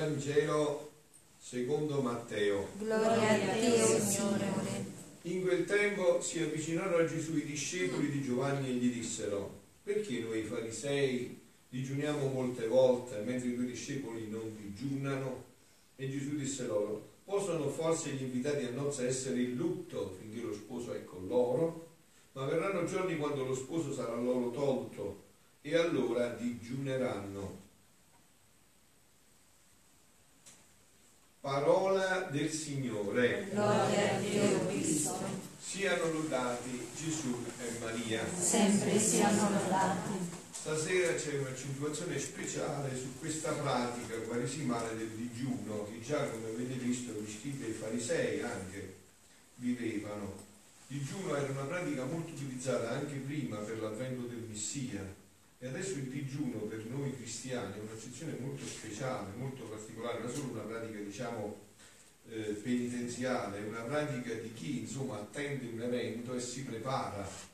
Vangelo secondo Matteo. Gloria a Dio, Signore. In quel tempo si avvicinarono a Gesù i discepoli di Giovanni e gli dissero, perché noi farisei digiuniamo molte volte mentre i tuoi discepoli non digiunano? E Gesù disse loro, possono forse gli invitati a nozze essere in lutto finché lo sposo è con loro? Ma verranno giorni quando lo sposo sarà loro tolto e allora digiuneranno. Parola del Signore. Gloria a Dio Cristo. Siano lodati Gesù e Maria. Sempre siano lodati. Stasera c'è un'accentuazione speciale su questa pratica quaresimale del digiuno che già come avete visto gli scritti dei farisei anche vivevano. Digiuno era una pratica molto utilizzata anche prima per l'avvento del Messia e adesso il digiuno per noi cristiani è un'accezione molto speciale, molto particolare, non è solo una pratica diciamo eh, penitenziale, è una pratica di chi insomma attende un evento e si prepara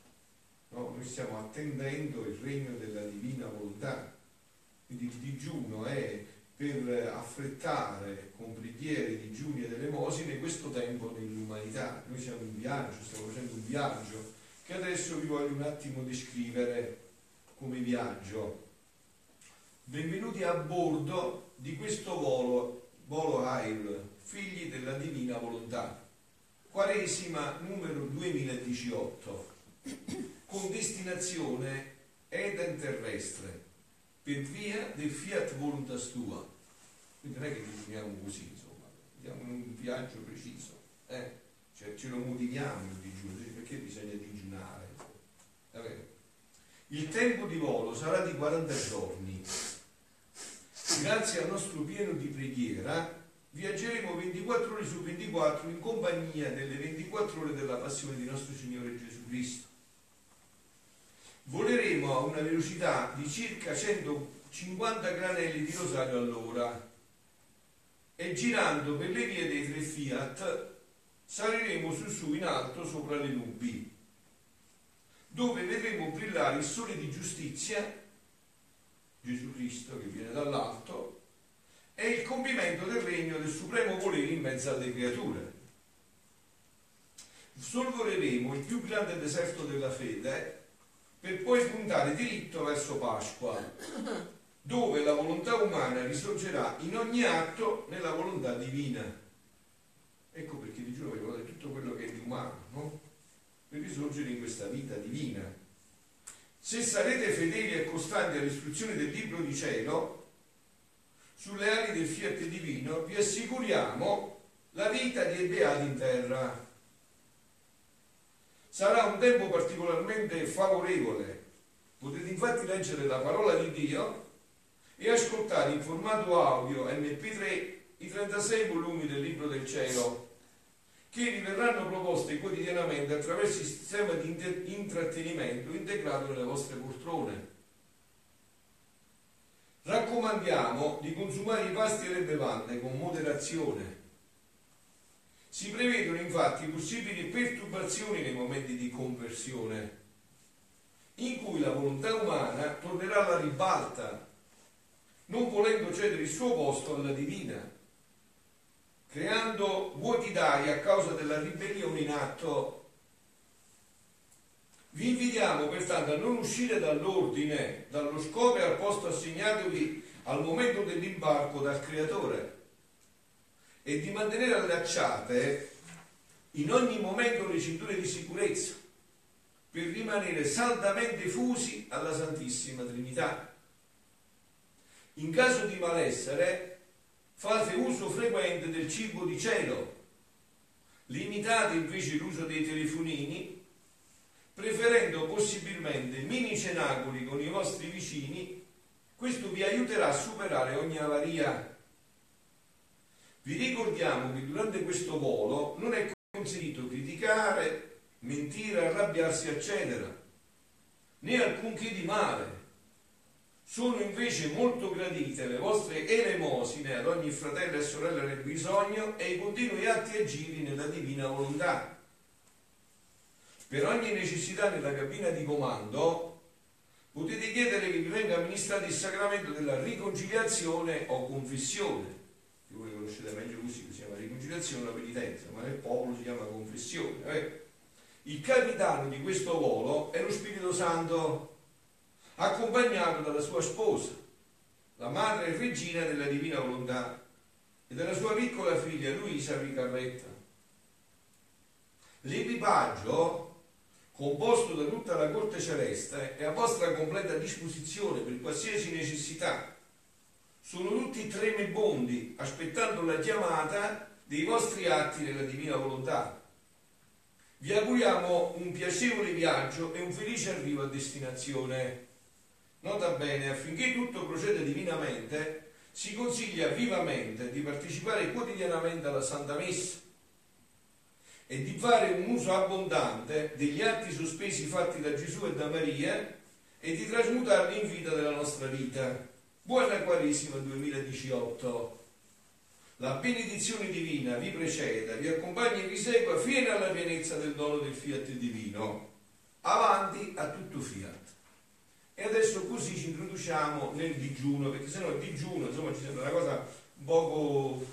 No? Noi stiamo attendendo il regno della divina volontà. Quindi il digiuno è per affrettare con preghiere, digiuni ed elemosine questo tempo dell'umanità. Noi siamo in viaggio, stiamo facendo un viaggio che adesso vi voglio un attimo descrivere come viaggio. Benvenuti a bordo di questo volo, volo Air, figli della divina volontà. Quaresima numero 2018 con destinazione Eden terrestre per via del fiat voluntas tua. Quindi non è che definiamo così, insomma, diamo un viaggio preciso, eh? cioè, ce lo motiviamo il digiuno, perché bisogna digiunare. Il tempo di volo sarà di 40 giorni. Grazie al nostro pieno di preghiera viaggeremo 24 ore su 24 in compagnia delle 24 ore della passione di nostro Signore Gesù Cristo. Voleremo a una velocità di circa 150 granelli di rosario all'ora. E girando per le vie dei tre Fiat saliremo su su in alto sopra le nubi dove vedremo brillare il sole di giustizia Gesù Cristo che viene dall'alto e il compimento del regno del supremo volere in mezzo alle creature sorvoleremo il più grande deserto della fede per poi puntare diritto verso Pasqua, dove la volontà umana risorgerà in ogni atto nella volontà divina. Ecco perché di giuro voglio tutto quello che è di umano, no? Per risorgere in questa vita divina. Se sarete fedeli e costanti all'istruzione del libro di cielo, sulle ali del fiat divino, vi assicuriamo la vita dei beati in terra sarà un tempo particolarmente favorevole. Potete infatti leggere la parola di Dio e ascoltare in formato audio MP3 i 36 volumi del Libro del Cielo che vi verranno proposti quotidianamente attraverso il sistema di intrattenimento integrato nelle vostre poltrone. Raccomandiamo di consumare i pasti e le bevande con moderazione si prevedono infatti possibili perturbazioni nei momenti di conversione, in cui la volontà umana tornerà alla ribalta, non volendo cedere il suo posto alla divina, creando vuoti d'aria a causa della ribellione in atto. Vi invitiamo pertanto a non uscire dall'ordine, dallo scopo e al posto assegnatovi al momento dell'imbarco dal Creatore e di mantenere allacciate in ogni momento le cinture di sicurezza per rimanere saldamente fusi alla Santissima Trinità. In caso di malessere fate uso frequente del cibo di cielo, limitate invece l'uso dei telefonini, preferendo possibilmente mini cenacoli con i vostri vicini, questo vi aiuterà a superare ogni avaria. Vi ricordiamo che durante questo volo non è consentito criticare, mentire, arrabbiarsi, eccetera, né alcunché di male. Sono invece molto gradite le vostre elemosine ad ogni fratello e sorella nel bisogno e i continui atti e giri nella divina volontà. Per ogni necessità nella cabina di comando potete chiedere che vi venga amministrato il sacramento della riconciliazione o confessione. Che voi conoscete meglio così, si chiama riconciliazione o penitenza, ma nel popolo si chiama confessione. Eh? Il capitano di questo volo è lo Spirito Santo, accompagnato dalla sua sposa, la madre e regina della divina volontà, e dalla sua piccola figlia Luisa Ricarretta. L'equipaggio composto da tutta la corte celeste, è a vostra completa disposizione per qualsiasi necessità. Sono tutti tremebondi, aspettando la chiamata dei vostri atti nella divina volontà. Vi auguriamo un piacevole viaggio e un felice arrivo a destinazione. Nota bene, affinché tutto proceda divinamente, si consiglia vivamente di partecipare quotidianamente alla Santa Messa e di fare un uso abbondante degli atti sospesi fatti da Gesù e da Maria e di trasmutarli in vita della nostra vita. Buona Quaresima 2018. La benedizione divina vi preceda, vi accompagna e vi segua fino alla pienezza del dono del fiat divino. Avanti a tutto fiat. E adesso così ci introduciamo nel digiuno, perché sennò il digiuno insomma ci sembra una cosa poco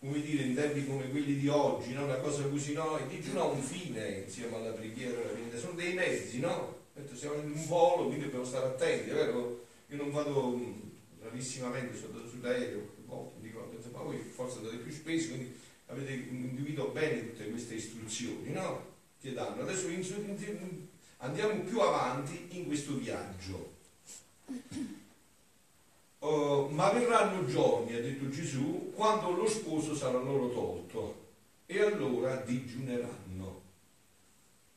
come dire, in tempi come quelli di oggi, no? una cosa così, no? Il digiuno ha un fine insieme alla preghiera, alla vendita, sono dei mezzi, no? Siamo in un volo, quindi dobbiamo stare attenti, vero? Io non vado mm, rarissimamente, sono andato sull'aereo, qualche volta, dico, ma voi forse andate più spesso, quindi avete individuato bene tutte queste istruzioni, no? Che danno. Adesso andiamo più avanti in questo viaggio. Uh, ma verranno giorni, ha detto Gesù, quando lo sposo sarà loro tolto e allora digiuneranno.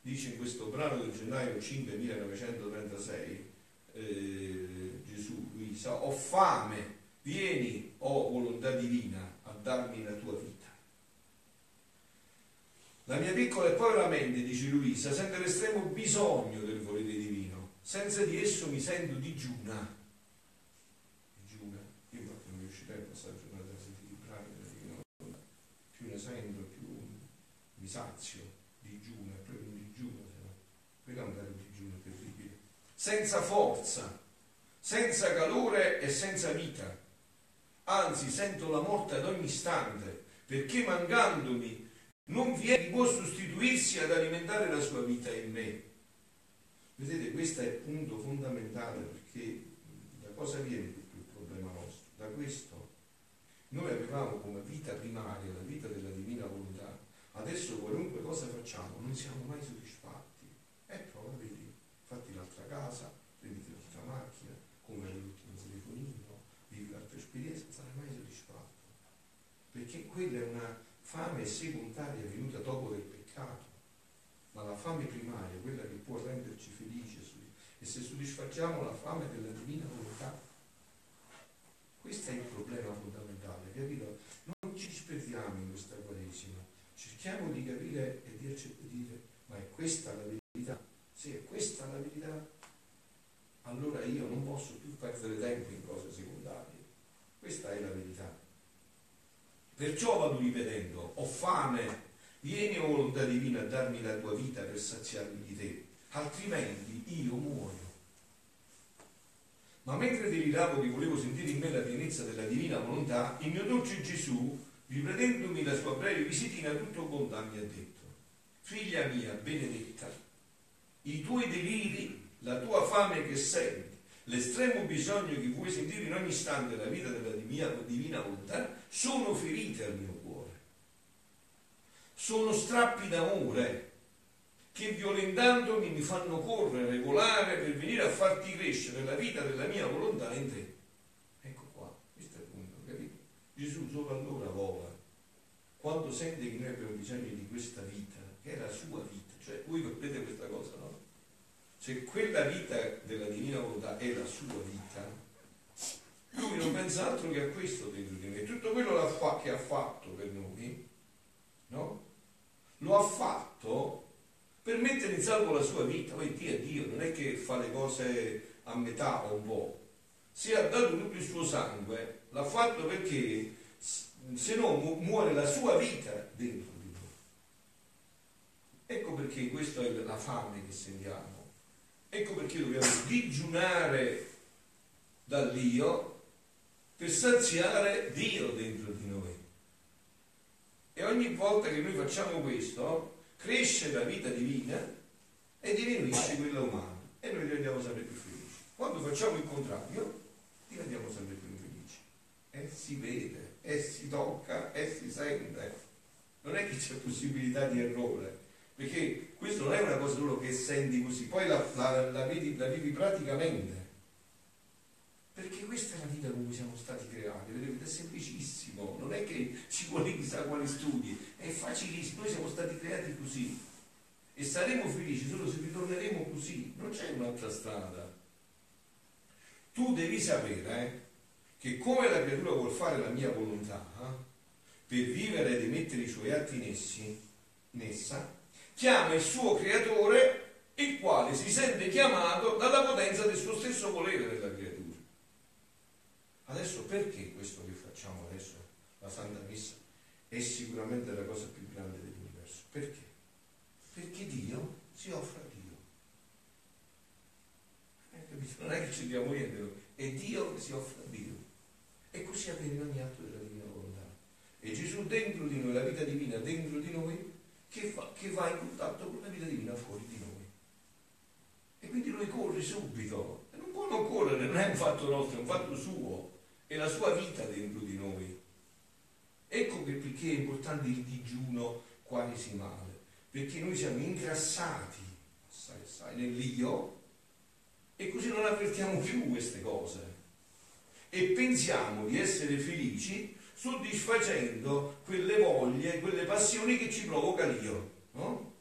Dice in questo brano del gennaio 5 1936 eh, Gesù, Luisa, ho fame, vieni, o oh volontà divina, a darmi la tua vita. La mia piccola e povera mente, dice Luisa, sente l'estremo bisogno del volere divino. Senza di esso mi sento digiuna. Sento più mi sazio, digiuno, è proprio un digiuno, quello andare un digiuno terribile, senza forza, senza calore e senza vita. Anzi, sento la morte ad ogni istante, perché mancandomi non vi è chi può sostituirsi ad alimentare la sua vita in me. Vedete, questo è il punto fondamentale perché da cosa viene il problema nostro? Da questo noi avevamo come vita primaria la vita della divina volontà, adesso qualunque cosa facciamo non siamo mai soddisfatti. Ecco, vedi, fatti l'altra casa, prenditi l'altra macchina, come l'ultimo telefonino, vivi l'altra esperienza, non sarai mai soddisfatto. Perché quella è una fame secondaria venuta dopo del peccato. Ma la fame primaria, quella che può renderci felici, e se soddisfacciamo la fame della divina volontà, questo è il problema fondamentale, capito? Non ci disperdiamo in questa Quaresima, cerchiamo di capire e di dire, ma è questa la verità? Se è questa la verità, allora io non posso più perdere tempo in cose secondarie. Questa è la verità. Perciò vado ripetendo, ho fame, vieni o volontà divina a darmi la tua vita per saziarmi di te, altrimenti io muoio. Ma mentre deliravo che volevo sentire in me la pienezza della divina volontà, il mio dolce Gesù, riprendendomi la sua breve visitina, tutto bontà mi ha detto, figlia mia benedetta, i tuoi deliri, la tua fame che senti, l'estremo bisogno che vuoi sentire in ogni istante la vita della divina, divina volontà, sono ferite al mio cuore. Sono strappi d'amore che violentandomi mi fanno correre, volare per venire a farti crescere la vita della mia volontà in te. Ecco qua, questo è il punto, capito? Gesù solo allora vola, quando sente che noi abbiamo bisogno di questa vita, che è la sua vita, cioè voi capite questa cosa, no? Se quella vita della divina volontà è la sua vita, lui non pensa altro che a questo dentro di noi. Tutto quello che ha fatto per noi, no? Lo ha fatto per mettere in salvo la sua vita. Poi Dio è Dio, non è che fa le cose a metà o un po'. Se ha dato tutto il suo sangue, l'ha fatto perché se no muore la sua vita dentro di noi. Ecco perché questa è la fame che sentiamo. Ecco perché dobbiamo digiunare dall'io per saziare Dio dentro di noi. E ogni volta che noi facciamo questo, cresce la vita divina e diminuisce quella umana e noi diventiamo sempre più felici. Quando facciamo il contrario, diventiamo sempre più infelici. E si vede, e si tocca, e si sente. Non è che c'è possibilità di errore, perché questo non è una cosa solo che senti così, poi la, la, la, vivi, la vivi praticamente. Perché questa è la vita come siamo stati creati, vedete? È semplicissimo, non è che ci vuole chissà quali studi, è facilissimo, noi siamo stati creati così e saremo felici solo se ritorneremo così, non c'è un'altra strada. Tu devi sapere eh, che come la creatura vuol fare la mia volontà, eh, per vivere ed emettere i suoi atti in, essi, in essa, chiama il suo creatore, il quale si sente chiamato dalla potenza del suo stesso volere della creatura. Adesso perché questo che facciamo adesso, la Santa Messa, è sicuramente la cosa più grande dell'universo? Perché? Perché Dio si offre a Dio. Eh, non è che ci diamo niente, è Dio che si offre a Dio. E così avviene ogni atto della divina volontà. E Gesù dentro di noi, la vita divina dentro di noi, che, fa, che va in contatto con la vita divina fuori di noi. E quindi lui corre subito. E non può non correre, non è un fatto nostro, è un fatto suo è la sua vita dentro di noi. Ecco perché è importante il digiuno quaresimale, perché noi siamo ingrassati assai, assai nell'io e così non avvertiamo più queste cose e pensiamo di essere felici soddisfacendo quelle voglie, quelle passioni che ci provoca l'io, no?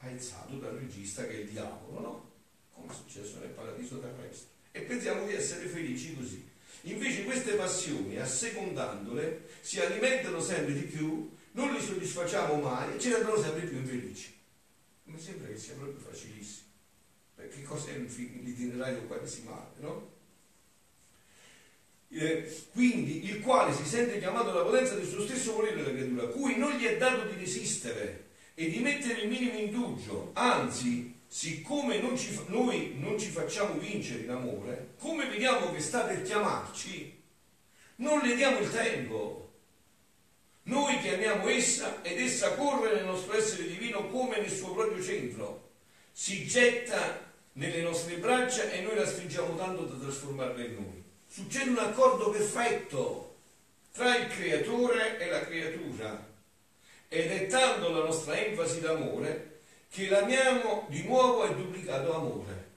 Aizzato dal regista che è il diavolo, no? Come è successo nel paradiso terrestre. E pensiamo di essere felici così. Invece queste passioni, assecondandole, si alimentano sempre di più, non li soddisfacciamo mai e ci rendono sempre più infelici. Mi sembra che sia proprio facilissimo. Perché cos'è l'itinerario quaresimale, no? Eh, quindi il quale si sente chiamato alla potenza del suo stesso volere della creatura, cui non gli è dato di resistere e di mettere il minimo indugio, anzi siccome non ci, noi non ci facciamo vincere in amore, come vediamo che sta per chiamarci, non le diamo il tempo. Noi chiamiamo essa ed essa corre nel nostro essere divino come nel suo proprio centro, si getta nelle nostre braccia e noi la stringiamo tanto da trasformarla in noi. Succede un accordo perfetto tra il creatore e la creatura ed è tanto la nostra enfasi d'amore che l'amiamo di nuovo è duplicato amore.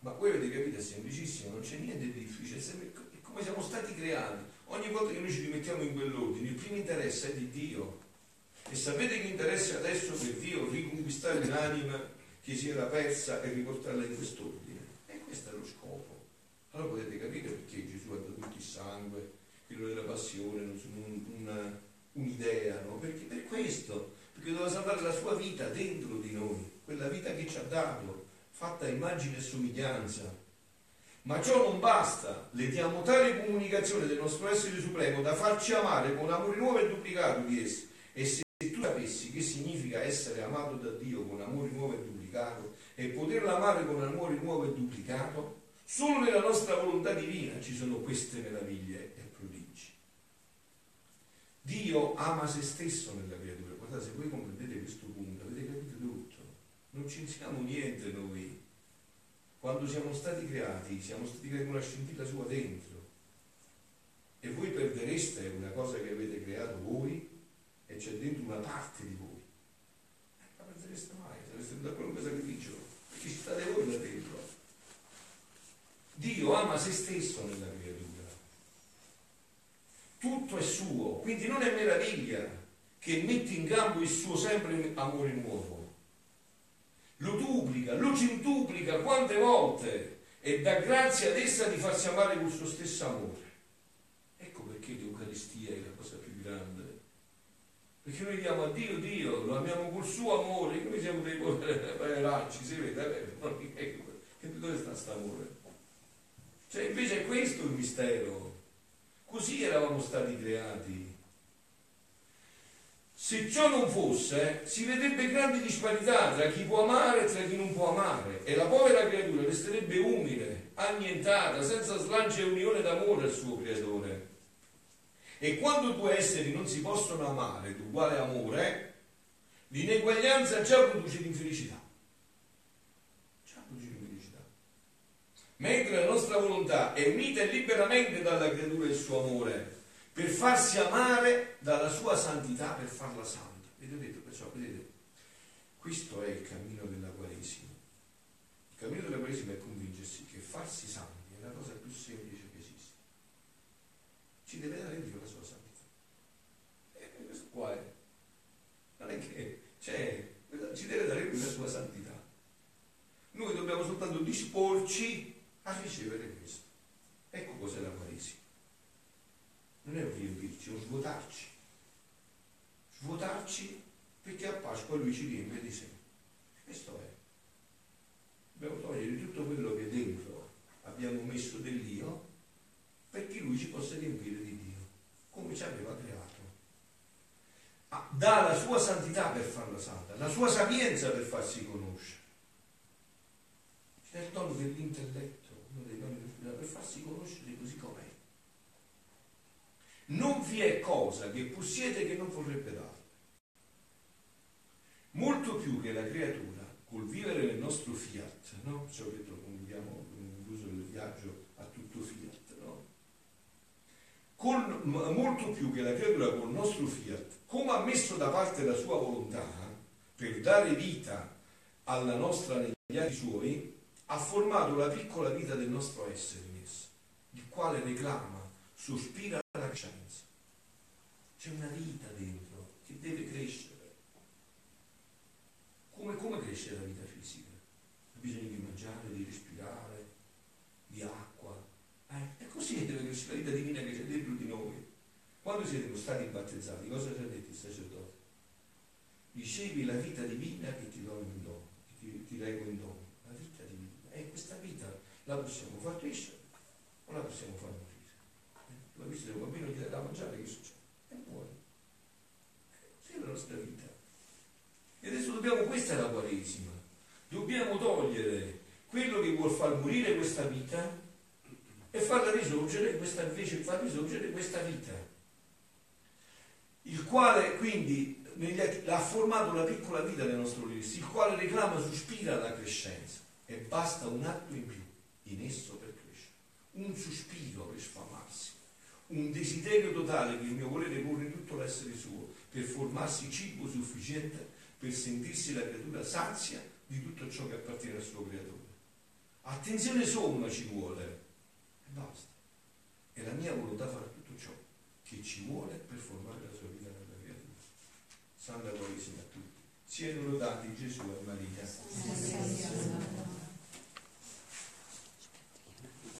Ma voi avete capito, è semplicissimo, non c'è niente di difficile, è come siamo stati creati. Ogni volta che noi ci rimettiamo in quell'ordine, il primo interesse è di Dio. E sapete che interessa adesso per Dio riconquistare un'anima che si era persa e riportarla in quest'ordine? E questo è lo scopo. Allora potete capire perché Gesù ha dato tutto il sangue, quello della passione, un'idea, no? Perché per questo perché doveva salvare la sua vita dentro di noi, quella vita che ci ha dato, fatta a immagine e somiglianza. Ma ciò non basta, le diamo tale comunicazione del nostro essere supremo da farci amare con amore nuovo e duplicato di esso. E se tu sapessi che significa essere amato da Dio con amore nuovo e duplicato e poterlo amare con amore nuovo e duplicato, solo nella nostra volontà divina ci sono queste meraviglie e prodigi. Dio ama se stesso nella creatura Guardate, se voi comprendete questo punto, avete capito tutto. Non ci insiamo niente noi. Quando siamo stati creati, siamo stati creati con una scintilla sua dentro. E voi perdereste una cosa che avete creato voi e c'è dentro una parte di voi. Non la perdereste mai, sareste da qualunque sacrificio, perché ci state voi là dentro. Se stesso nella creatura. Tutto è suo, quindi non è meraviglia che mette in campo il suo sempre amore nuovo. Lo duplica, lo centuplica quante volte e dà grazia ad essa di farsi amare col suo stesso amore. Ecco perché l'Eucaristia è la cosa più grande. Perché noi diamo a Dio Dio, lo amiamo col suo amore, noi siamo dei poveracci, si vede, eh? dove sta questo amore? Cioè invece è questo il mistero. Così eravamo stati creati. Se ciò non fosse, si vedrebbe grande disparità tra chi può amare e tra chi non può amare, e la povera creatura resterebbe umile, annientata, senza slancia e unione d'amore al suo creatore. E quando due esseri non si possono amare d'uguale amore, l'ineguaglianza già produce l'infelicità. Già produce l'infelicità. Mentre la nostra volontà è unita liberamente dalla creatura il suo amore, per farsi amare dalla sua santità, per farla santa. Vedete, perciò, vedete, questo è il cammino della Quaresima. Il cammino della Quaresima è convincersi che farsi santi è la cosa più semplice che esiste. Ci deve dare Dio la sua santità. E questo qua è. Non è che, cioè, ci deve dare Lui la sua santità. Noi dobbiamo soltanto disporci a ricevere questo. Ecco cos'è la Quaresima. Non è un riempirci, è un svuotarci. Svuotarci perché a Pasqua Lui ci riempie di sé. Questo è dobbiamo togliere tutto quello che dentro abbiamo messo dell'io perché lui ci possa riempire di Dio, come ci aveva creato. Ah, dà la sua santità per farla santa, la sua sapienza per farsi conoscere. C'è il tono dell'intelletto, uno dei doni per farsi conoscere così com'è. È cosa che possiede che non vorrebbe darle. Molto più che la creatura col vivere nel nostro fiat, no? Ci ho detto, concludiamo l'uso del viaggio a tutto fiat, no? Con, molto più che la creatura col nostro fiat, come ha messo da parte la sua volontà per dare vita alla nostra negli atti suoi, ha formato la piccola vita del nostro essere in esso, il quale reclama, sospira. C'è una vita dentro che deve crescere come, come cresce la vita fisica? Ha bisogno di mangiare, di respirare, di acqua. Eh? E così deve crescere la vita divina che c'è dentro di noi. Quando siete stati battezzati, cosa ci ha detto il sacerdote? Ricevi la vita divina che ti do in dono, che ti, ti leggo in dono. La vita divina. E questa vita la possiamo far crescere o la possiamo far morire. Eh? Tu hai visto un bambino ti dà da mangiare, che succede? E muore. Sì, è la nostra vita. E adesso dobbiamo, questa è la Quaresima, dobbiamo togliere quello che vuol far morire questa vita e farla risorgere, questa invece far risorgere questa vita. Il quale quindi ha formato la piccola vita del nostro Cristo, il quale reclama, sospira la crescenza e basta un atto in più in esso per crescere, un sospiro per sfamarsi, un desiderio totale che il mio volere pone in tutto l'essere suo per formarsi cibo sufficiente per sentirsi la creatura sazia di tutto ciò che appartiene al suo creatore. Attenzione somma ci vuole e basta. È la mia volontà fare tutto ciò che ci vuole per formare la sua vita nella creatura. Santa Quaresima a tutti. Siano lodati Gesù e Maria.